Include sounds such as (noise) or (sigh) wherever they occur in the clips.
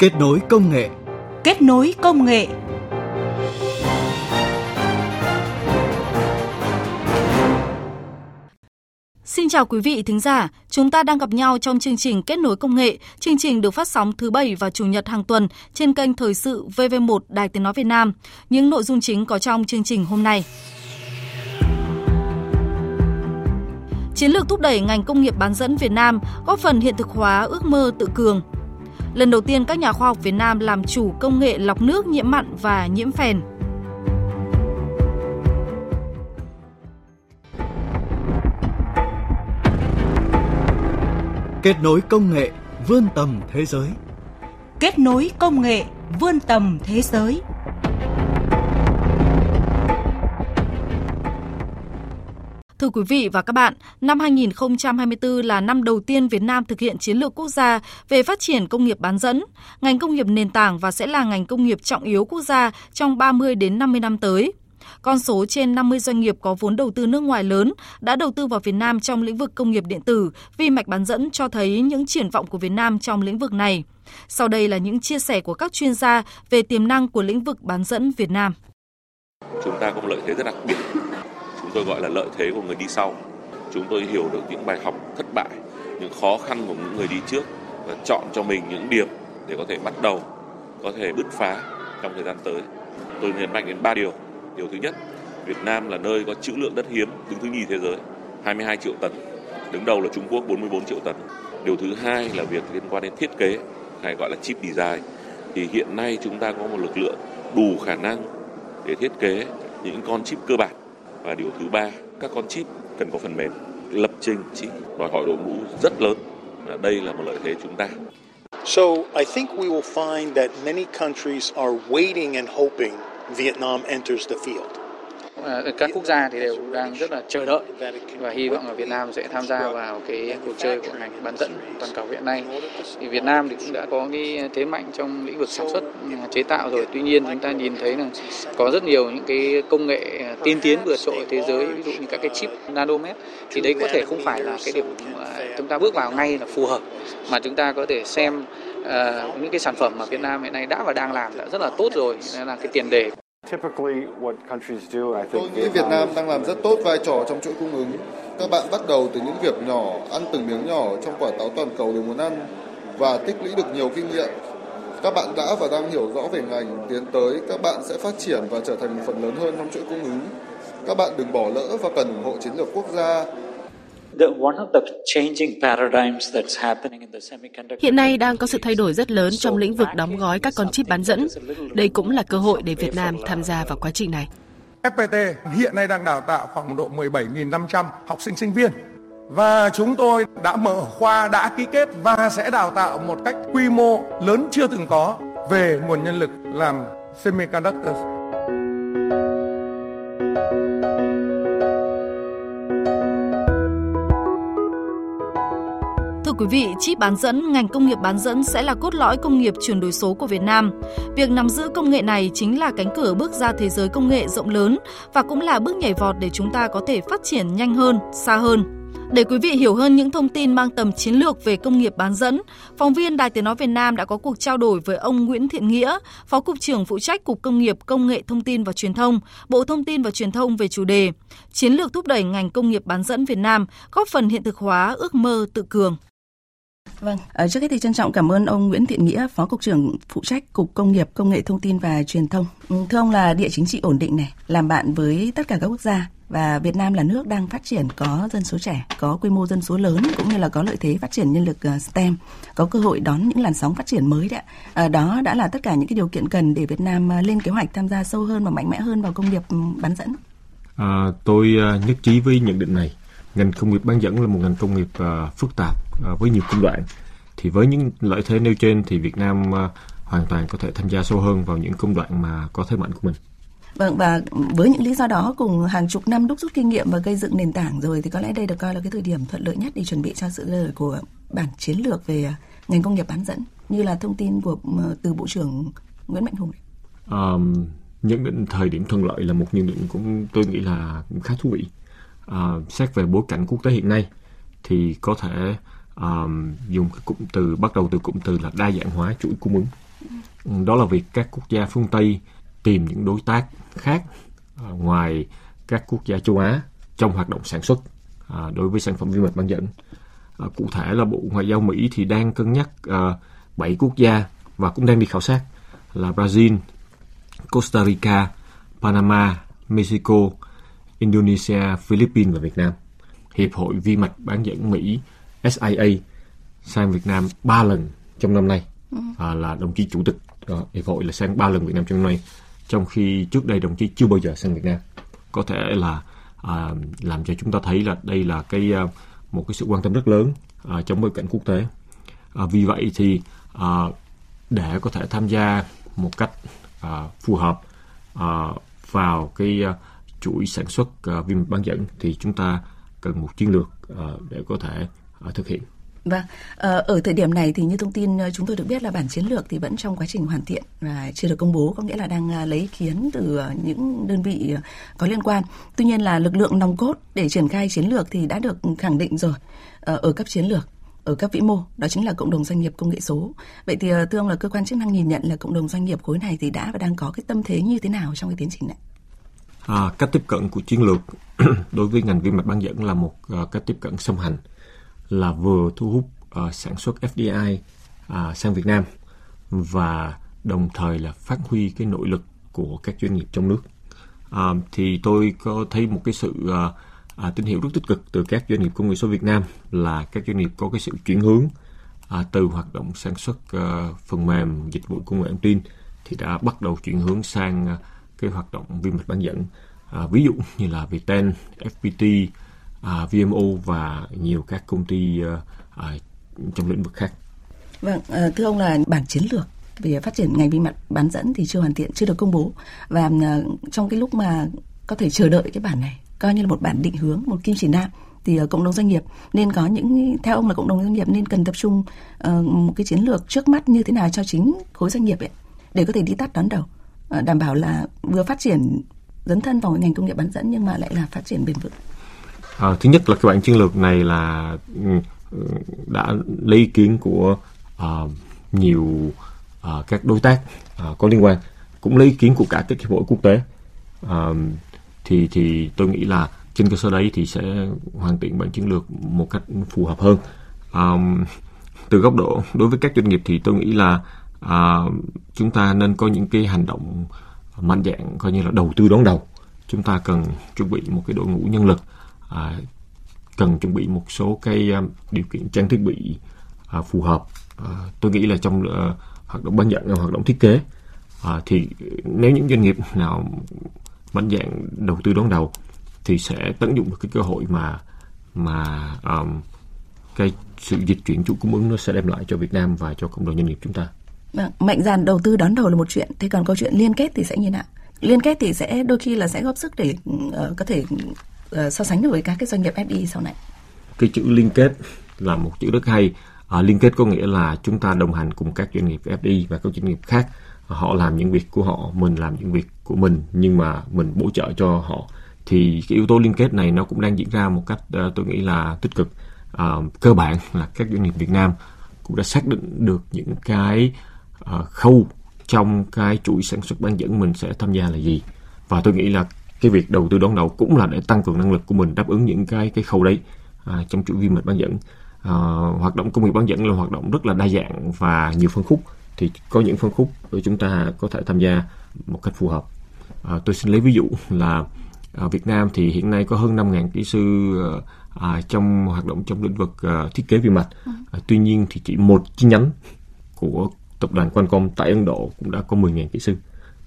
Kết nối công nghệ. Kết nối công nghệ. Xin chào quý vị thính giả, chúng ta đang gặp nhau trong chương trình Kết nối công nghệ. Chương trình được phát sóng thứ Bảy và Chủ nhật hàng tuần trên kênh Thời sự VV1 Đài Tiếng Nói Việt Nam. Những nội dung chính có trong chương trình hôm nay. Chiến lược thúc đẩy ngành công nghiệp bán dẫn Việt Nam góp phần hiện thực hóa ước mơ tự cường. Lần đầu tiên các nhà khoa học Việt Nam làm chủ công nghệ lọc nước nhiễm mặn và nhiễm phèn. Kết nối công nghệ vươn tầm thế giới. Kết nối công nghệ vươn tầm thế giới. Thưa quý vị và các bạn, năm 2024 là năm đầu tiên Việt Nam thực hiện chiến lược quốc gia về phát triển công nghiệp bán dẫn, ngành công nghiệp nền tảng và sẽ là ngành công nghiệp trọng yếu quốc gia trong 30 đến 50 năm tới. Con số trên 50 doanh nghiệp có vốn đầu tư nước ngoài lớn đã đầu tư vào Việt Nam trong lĩnh vực công nghiệp điện tử, vi mạch bán dẫn cho thấy những triển vọng của Việt Nam trong lĩnh vực này. Sau đây là những chia sẻ của các chuyên gia về tiềm năng của lĩnh vực bán dẫn Việt Nam. Chúng ta có một lợi thế rất đặc biệt chúng tôi gọi là lợi thế của người đi sau. Chúng tôi hiểu được những bài học thất bại, những khó khăn của những người đi trước và chọn cho mình những điểm để có thể bắt đầu, có thể bứt phá trong thời gian tới. Tôi nhấn mạnh đến ba điều. Điều thứ nhất, Việt Nam là nơi có trữ lượng đất hiếm đứng thứ nhì thế giới 22 triệu tấn, đứng đầu là Trung Quốc 44 triệu tấn. Điều thứ hai là việc liên quan đến thiết kế, hay gọi là chip design. Thì hiện nay chúng ta có một lực lượng đủ khả năng để thiết kế những con chip cơ bản và điều thứ ba, các con chip cần có phần mềm lập trình chip đòi hỏi đội ngũ rất lớn đây là một lợi thế chúng ta So, I think we will find that many countries are waiting and hoping Vietnam enters the field. Các quốc gia thì đều đang rất là chờ đợi và hy vọng là Việt Nam sẽ tham gia vào cái cuộc chơi của ngành bán dẫn toàn cầu hiện nay. Thì Việt Nam thì cũng đã có cái thế mạnh trong lĩnh vực sản xuất ừ, chế tạo rồi. Tuy nhiên chúng ta nhìn thấy là có rất nhiều những cái công nghệ tiên tiến vượt trội thế giới, ví dụ như các cái chip nanomet thì đấy có thể không phải là cái điểm chúng ta bước vào ngay là phù hợp mà chúng ta có thể xem uh, những cái sản phẩm mà Việt Nam hiện nay đã và đang làm đã rất là tốt rồi, nên là cái tiền đề Tôi nghĩ Việt Nam đang làm rất tốt vai trò trong chuỗi cung ứng. Các bạn bắt đầu từ những việc nhỏ, ăn từng miếng nhỏ trong quả táo toàn cầu đều muốn ăn và tích lũy được nhiều kinh nghiệm. Các bạn đã và đang hiểu rõ về ngành, tiến tới các bạn sẽ phát triển và trở thành một phần lớn hơn trong chuỗi cung ứng. Các bạn đừng bỏ lỡ và cần ủng hộ chiến lược quốc gia Hiện nay đang có sự thay đổi rất lớn trong lĩnh vực đóng gói các con chip bán dẫn. Đây cũng là cơ hội để Việt Nam tham gia vào quá trình này. FPT hiện nay đang đào tạo khoảng độ 17.500 học sinh sinh viên và chúng tôi đã mở khoa đã ký kết và sẽ đào tạo một cách quy mô lớn chưa từng có về nguồn nhân lực làm semiconductors. Quý vị, chip bán dẫn, ngành công nghiệp bán dẫn sẽ là cốt lõi công nghiệp chuyển đổi số của Việt Nam. Việc nắm giữ công nghệ này chính là cánh cửa bước ra thế giới công nghệ rộng lớn và cũng là bước nhảy vọt để chúng ta có thể phát triển nhanh hơn, xa hơn. Để quý vị hiểu hơn những thông tin mang tầm chiến lược về công nghiệp bán dẫn, phóng viên Đài Tiếng Nói Việt Nam đã có cuộc trao đổi với ông Nguyễn Thiện Nghĩa, Phó Cục trưởng phụ trách Cục Công nghiệp Công nghệ Thông tin và Truyền thông, Bộ Thông tin và Truyền thông về chủ đề Chiến lược thúc đẩy ngành công nghiệp bán dẫn Việt Nam, góp phần hiện thực hóa ước mơ tự cường. Vâng, ở trước hết thì trân trọng cảm ơn ông Nguyễn Thiện Nghĩa, Phó Cục trưởng phụ trách Cục Công nghiệp Công nghệ Thông tin và Truyền thông. Ừ, thưa ông là địa chính trị ổn định này, làm bạn với tất cả các quốc gia và Việt Nam là nước đang phát triển có dân số trẻ, có quy mô dân số lớn cũng như là có lợi thế phát triển nhân lực ờ, STEM, có cơ hội đón những làn sóng phát triển mới đấy ạ. À, đó đã là tất cả những cái điều kiện cần để Việt Nam lên kế hoạch tham gia sâu hơn và mạnh mẽ hơn vào công nghiệp ừ, bán dẫn. À, tôi nhất trí với nhận định này ngành công nghiệp bán dẫn là một ngành công nghiệp uh, phức tạp uh, với nhiều công đoạn thì với những lợi thế nêu trên thì Việt Nam uh, hoàn toàn có thể tham gia sâu hơn vào những công đoạn mà có thế mạnh của mình. Vâng và với những lý do đó cùng hàng chục năm đúc rút kinh nghiệm và gây dựng nền tảng rồi thì có lẽ đây được coi là cái thời điểm thuận lợi nhất để chuẩn bị cho sự ra đời của bản chiến lược về ngành công nghiệp bán dẫn như là thông tin của từ Bộ trưởng Nguyễn Mạnh Hùng. Um, nhận định thời điểm thuận lợi là một nhận định cũng tôi nghĩ là khá thú vị uh, xét về bối cảnh quốc tế hiện nay thì có thể um, dùng cái cụm từ bắt đầu từ cụm từ là đa dạng hóa chuỗi cung ứng đó là việc các quốc gia phương Tây tìm những đối tác khác uh, ngoài các quốc gia châu Á trong hoạt động sản xuất uh, đối với sản phẩm vi mạch bán dẫn. uh, cụ thể là Bộ Ngoại giao Mỹ thì đang cân nhắc bảy 7 quốc gia và cũng đang đi khảo sát là Brazil, Costa Rica, Panama, Mexico, Indonesia, Philippines và Việt Nam. Hiệp hội vi mạch bán dẫn Mỹ SIA sang Việt Nam 3 lần trong năm nay. Ừ. à, là đồng chí chủ tịch. Đó, hiệp hội là sang 3 lần Việt Nam trong năm nay. Trong khi trước đây đồng chí chưa bao giờ sang Việt Nam. Có thể là à, làm cho chúng ta thấy là đây là cái à, một cái sự quan tâm rất lớn à, trong bối cảnh quốc tế. À, vì vậy thì à, để có thể tham gia một cách à, phù hợp à, vào cái à, chuỗi sản xuất ờ, viêm vi mạch bán dẫn thì chúng ta cần một chiến lược ờ, để có thể ờ, thực hiện. Vâng, ở thời điểm này thì như thông tin chúng tôi được biết là bản chiến lược thì vẫn trong quá trình hoàn thiện và chưa được công bố, có nghĩa là đang lấy ý kiến từ những đơn vị có liên quan. Tuy nhiên là lực lượng nòng cốt để triển khai chiến lược thì đã được khẳng định rồi ở cấp chiến lược ở cấp vĩ mô đó chính là cộng đồng doanh nghiệp công nghệ số. Vậy thì thưa ông là cơ quan chức năng nhìn nhận là cộng đồng doanh nghiệp khối này thì đã và đang có cái tâm thế như thế nào trong cái tiến trình này? À, cách tiếp cận của chiến lược (clears throat) đối với ngành vi mạch bán dẫn là một uh, cách tiếp cận song hành là vừa thu hút uh, sản xuất FDI uh, à, sang Việt Nam và đồng thời là phát huy cái nội lực của các doanh nghiệp trong nước. À, thì tôi có thấy một cái sự uh, à, tín hiệu rất tích cực từ các doanh nghiệp công nghệ số Việt Nam là các doanh nghiệp có cái sự chuyển hướng à, từ hoạt động sản xuất à, phần mềm dịch vụ công nghệ thông tin thì đã bắt đầu chuyển hướng sang cái hoạt động vi mạch bán dẫn. à, ví dụ như là Viettel, FPT, à, VMO và nhiều các công ty à, à trong lĩnh vực khác. Vâng, à, thưa ông là bản chiến lược về phát triển ngành vi mạch bán dẫn thì chưa hoàn thiện, chưa được công bố và à, trong cái lúc mà có thể chờ đợi cái bản này coi như là một bản định hướng, một kim chỉ nam thì cộng đồng doanh nghiệp nên có những theo ông là cộng đồng doanh nghiệp nên cần tập trung uh, một cái chiến lược trước mắt như thế nào cho chính khối doanh nghiệp ấy để có thể đi tắt đón đầu Ờ, đảm bảo là vừa phát triển dấn thân vào ngành công nghiệp bán dẫn nhưng mà lại là phát triển bền vững. À, thứ nhất là cái bản chiến lược này là ừ, ừ, đã lấy ý kiến của uh, nhiều uh, các đối tác uh, có liên quan cũng lấy ý kiến của cả các hiệp hội quốc tế uh, thì thì tôi nghĩ là trên cơ sở đấy thì sẽ hoàn thiện bản chiến lược một cách phù hợp hơn um, từ góc độ đối với các doanh nghiệp thì tôi nghĩ là à, chúng ta nên có những cái hành động mạnh dạng coi như là đầu tư đón đầu chúng ta cần chuẩn bị một cái đội ngũ nhân lực à, cần chuẩn bị một số cái à, điều kiện trang thiết bị à, phù hợp à, tôi nghĩ là trong à, hoạt động bán dẫn hoạt động thiết kế à, thì nếu những doanh nghiệp nào mạnh dạng đầu tư đón đầu thì sẽ tận dụng được cái cơ hội mà mà um, cái sự dịch chuyển chuỗi cung ứng nó sẽ đem lại cho Việt Nam và cho cộng đồng doanh nghiệp chúng ta. Vâng, mạnh dạn đầu tư đón đầu là một chuyện, thế còn câu chuyện liên kết thì sẽ như nào? Liên kết thì sẽ đôi khi là sẽ góp sức để uh, có thể uh, so sánh được với các cái doanh nghiệp FDI sau này? Cái chữ liên kết là một chữ rất hay. À, liên kết có nghĩa là chúng ta đồng hành cùng các doanh nghiệp FDI và các doanh nghiệp khác. Họ làm những việc của họ, mình làm những việc của mình nhưng mà mình bổ trợ cho họ. Thì cái yếu tố liên kết này nó cũng đang diễn ra một cách uh, tôi nghĩ là tích cực. Uh, cơ bản là các doanh nghiệp Việt Nam cũng đã xác định được những cái khâu trong cái chuỗi sản xuất bán dẫn mình sẽ tham gia là gì. Và tôi nghĩ là cái việc đầu tư đón đầu cũng là để tăng cường năng lực của mình đáp ứng những cái cái khâu đấy à, trong chuỗi vi mạch bán dẫn. À, hoạt động công nghiệp bán dẫn là hoạt động rất là đa dạng và nhiều phân khúc. Thì có những phân khúc của chúng ta có thể tham gia một cách phù hợp. À, tôi xin lấy ví dụ là ở Việt Nam thì hiện nay có hơn 5.000 kỹ sư à, trong hoạt động trong lĩnh vực à, thiết kế vi mạch ừ. à, tuy nhiên thì chỉ một chi nhánh của tập đoàn Qualcomm tại Ấn Độ cũng đã có 10.000 kỹ sư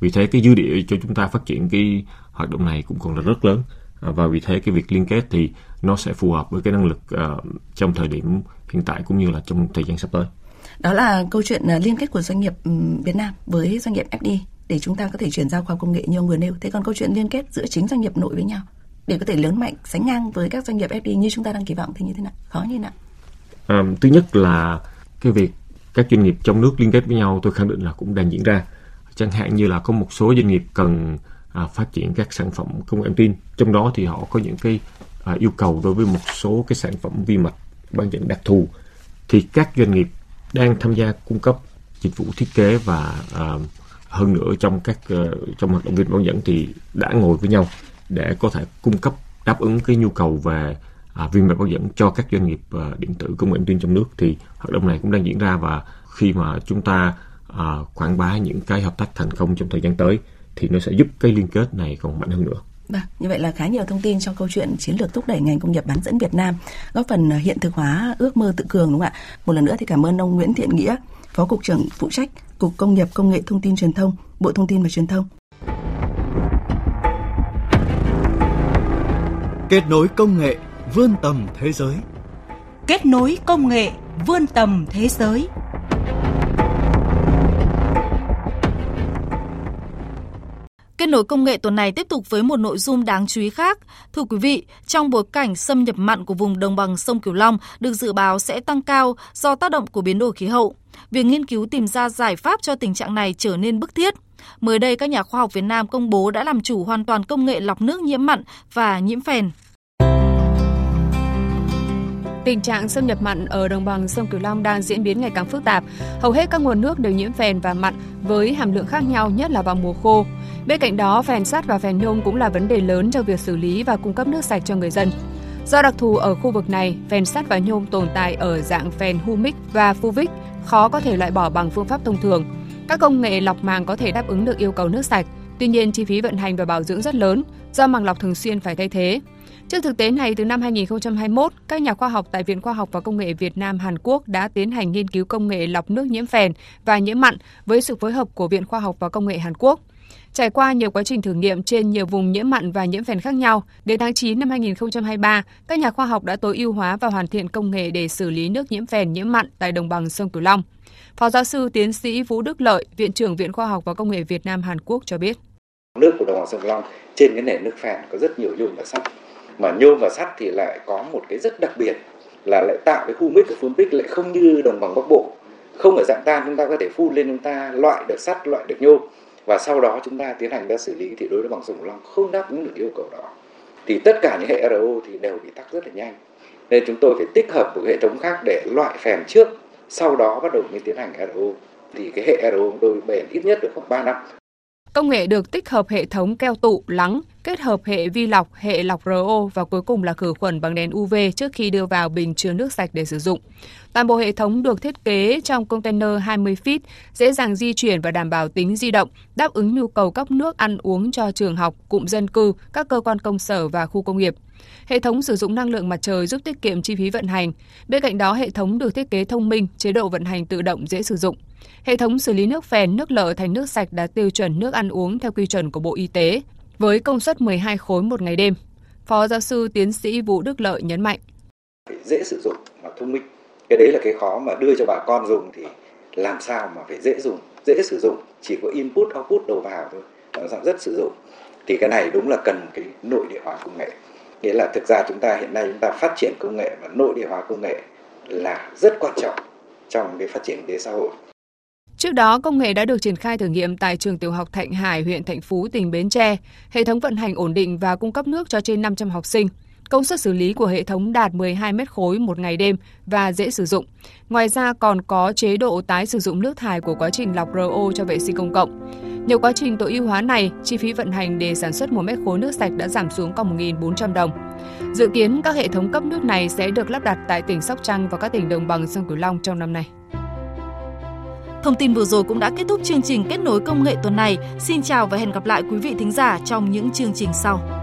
vì thế cái dư địa cho chúng ta phát triển cái hoạt động này cũng còn là rất lớn à, và vì thế cái việc liên kết thì nó sẽ phù hợp với cái năng lực uh, trong thời điểm hiện tại cũng như là trong thời gian sắp tới. Đó là câu chuyện uh, liên kết của doanh nghiệp Việt Nam với doanh nghiệp FDI để chúng ta có thể chuyển giao khoa công nghệ như ông vừa nêu. Thế còn câu chuyện liên kết giữa chính doanh nghiệp nội với nhau để có thể lớn mạnh sánh ngang với các doanh nghiệp FDI như chúng ta đang kỳ vọng thì như thế nào? Khó như thế nào? À, thứ nhất là cái việc các doanh nghiệp trong nước liên kết với nhau tôi khẳng định là cũng đang diễn ra. Chẳng hạn như là có một số doanh nghiệp cần à, phát triển các sản phẩm công nghệ thông tin. Trong đó thì họ có những cái à, yêu cầu đối với một số cái sản phẩm vi mạch bán dẫn đặc thù. Thì các doanh nghiệp đang tham gia cung cấp dịch vụ thiết kế và à, hơn nữa trong các uh, trong hoạt động viên bán dẫn thì đã ngồi với nhau để có thể cung cấp đáp ứng cái nhu cầu về à, viên mạch bảo dẫn cho các doanh nghiệp à, điện tử công nghệ thông tin trong nước thì hoạt động này cũng đang diễn ra và khi mà chúng ta à, quảng bá những cái hợp tác thành công trong thời gian tới thì nó sẽ giúp cái liên kết này còn mạnh hơn nữa. Vâng, như vậy là khá nhiều thông tin trong câu chuyện chiến lược thúc đẩy ngành công nghiệp bán dẫn Việt Nam, góp phần hiện thực hóa ước mơ tự cường đúng không ạ? Một lần nữa thì cảm ơn ông Nguyễn Thiện Nghĩa, Phó cục trưởng phụ trách Cục Công nghiệp Công nghệ Thông tin Truyền thông, Bộ Thông tin và Truyền thông. Kết nối công nghệ vươn tầm thế giới. Kết nối công nghệ vươn tầm thế giới. Kết nối công nghệ tuần này tiếp tục với một nội dung đáng chú ý khác. Thưa quý vị, trong bối cảnh xâm nhập mặn của vùng đồng bằng sông Cửu Long được dự báo sẽ tăng cao do tác động của biến đổi khí hậu, việc nghiên cứu tìm ra giải pháp cho tình trạng này trở nên bức thiết. Mới đây, các nhà khoa học Việt Nam công bố đã làm chủ hoàn toàn công nghệ lọc nước nhiễm mặn và nhiễm phèn. Tình trạng xâm nhập mặn ở đồng bằng sông Cửu Long đang diễn biến ngày càng phức tạp. Hầu hết các nguồn nước đều nhiễm phèn và mặn với hàm lượng khác nhau nhất là vào mùa khô. Bên cạnh đó, phèn sắt và phèn nhôm cũng là vấn đề lớn trong việc xử lý và cung cấp nước sạch cho người dân. Do đặc thù ở khu vực này, phèn sắt và nhôm tồn tại ở dạng phèn humic và fuvic, khó có thể loại bỏ bằng phương pháp thông thường. Các công nghệ lọc màng có thể đáp ứng được yêu cầu nước sạch, tuy nhiên chi phí vận hành và bảo dưỡng rất lớn do màng lọc thường xuyên phải thay thế. Trước thực tế này, từ năm 2021, các nhà khoa học tại Viện Khoa học và Công nghệ Việt Nam Hàn Quốc đã tiến hành nghiên cứu công nghệ lọc nước nhiễm phèn và nhiễm mặn với sự phối hợp của Viện Khoa học và Công nghệ Hàn Quốc. Trải qua nhiều quá trình thử nghiệm trên nhiều vùng nhiễm mặn và nhiễm phèn khác nhau, đến tháng 9 năm 2023, các nhà khoa học đã tối ưu hóa và hoàn thiện công nghệ để xử lý nước nhiễm phèn nhiễm mặn tại đồng bằng sông Cửu Long. Phó giáo sư tiến sĩ Vũ Đức Lợi, Viện trưởng Viện Khoa học và Công nghệ Việt Nam Hàn Quốc cho biết. Nước của đồng bằng sông Cửu Long trên cái nền nước phèn có rất nhiều nhôm và sắt. Mà nhôm và sắt thì lại có một cái rất đặc biệt là lại tạo cái khu humic của phun lại không như đồng bằng Bắc Bộ. Không ở dạng tan chúng ta có thể phun lên chúng ta loại được sắt, loại được nhôm. Và sau đó chúng ta tiến hành ra xử lý thì đối với bằng sông Cửu Long không đáp ứng được yêu cầu đó. Thì tất cả những hệ RO thì đều bị tắc rất là nhanh. Nên chúng tôi phải tích hợp một hệ thống khác để loại phèn trước sau đó bắt đầu mới tiến hành RO thì cái hệ RO tôi bền ít nhất được khoảng 3 năm. Công nghệ được tích hợp hệ thống keo tụ lắng, kết hợp hệ vi lọc, hệ lọc RO và cuối cùng là khử khuẩn bằng đèn UV trước khi đưa vào bình chứa nước sạch để sử dụng. Toàn bộ hệ thống được thiết kế trong container 20 feet, dễ dàng di chuyển và đảm bảo tính di động, đáp ứng nhu cầu cấp nước ăn uống cho trường học, cụm dân cư, các cơ quan công sở và khu công nghiệp. Hệ thống sử dụng năng lượng mặt trời giúp tiết kiệm chi phí vận hành. Bên cạnh đó, hệ thống được thiết kế thông minh, chế độ vận hành tự động dễ sử dụng. Hệ thống xử lý nước phèn, nước lợ thành nước sạch đạt tiêu chuẩn nước ăn uống theo quy chuẩn của Bộ Y tế, với công suất 12 khối một ngày đêm. Phó giáo sư tiến sĩ Vũ Đức Lợi nhấn mạnh. Dễ sử dụng và thông minh. Cái đấy là cái khó mà đưa cho bà con dùng thì làm sao mà phải dễ dùng, dễ sử dụng. Chỉ có input, output đầu vào thôi. Làm sao rất sử dụng. Thì cái này đúng là cần cái nội địa hóa công nghệ. Nghĩa là thực ra chúng ta hiện nay chúng ta phát triển công nghệ và nội địa hóa công nghệ là rất quan trọng trong cái phát triển kinh tế xã hội. Trước đó, công nghệ đã được triển khai thử nghiệm tại trường tiểu học Thạnh Hải, huyện Thạnh Phú, tỉnh Bến Tre. Hệ thống vận hành ổn định và cung cấp nước cho trên 500 học sinh. Công suất xử lý của hệ thống đạt 12 mét khối một ngày đêm và dễ sử dụng. Ngoài ra còn có chế độ tái sử dụng nước thải của quá trình lọc RO cho vệ sinh công cộng. Nhờ quá trình tối ưu hóa này, chi phí vận hành để sản xuất một mét khối nước sạch đã giảm xuống còn 1.400 đồng. Dự kiến các hệ thống cấp nước này sẽ được lắp đặt tại tỉnh Sóc Trăng và các tỉnh đồng bằng sông Cửu Long trong năm nay. Thông tin vừa rồi cũng đã kết thúc chương trình kết nối công nghệ tuần này. Xin chào và hẹn gặp lại quý vị thính giả trong những chương trình sau.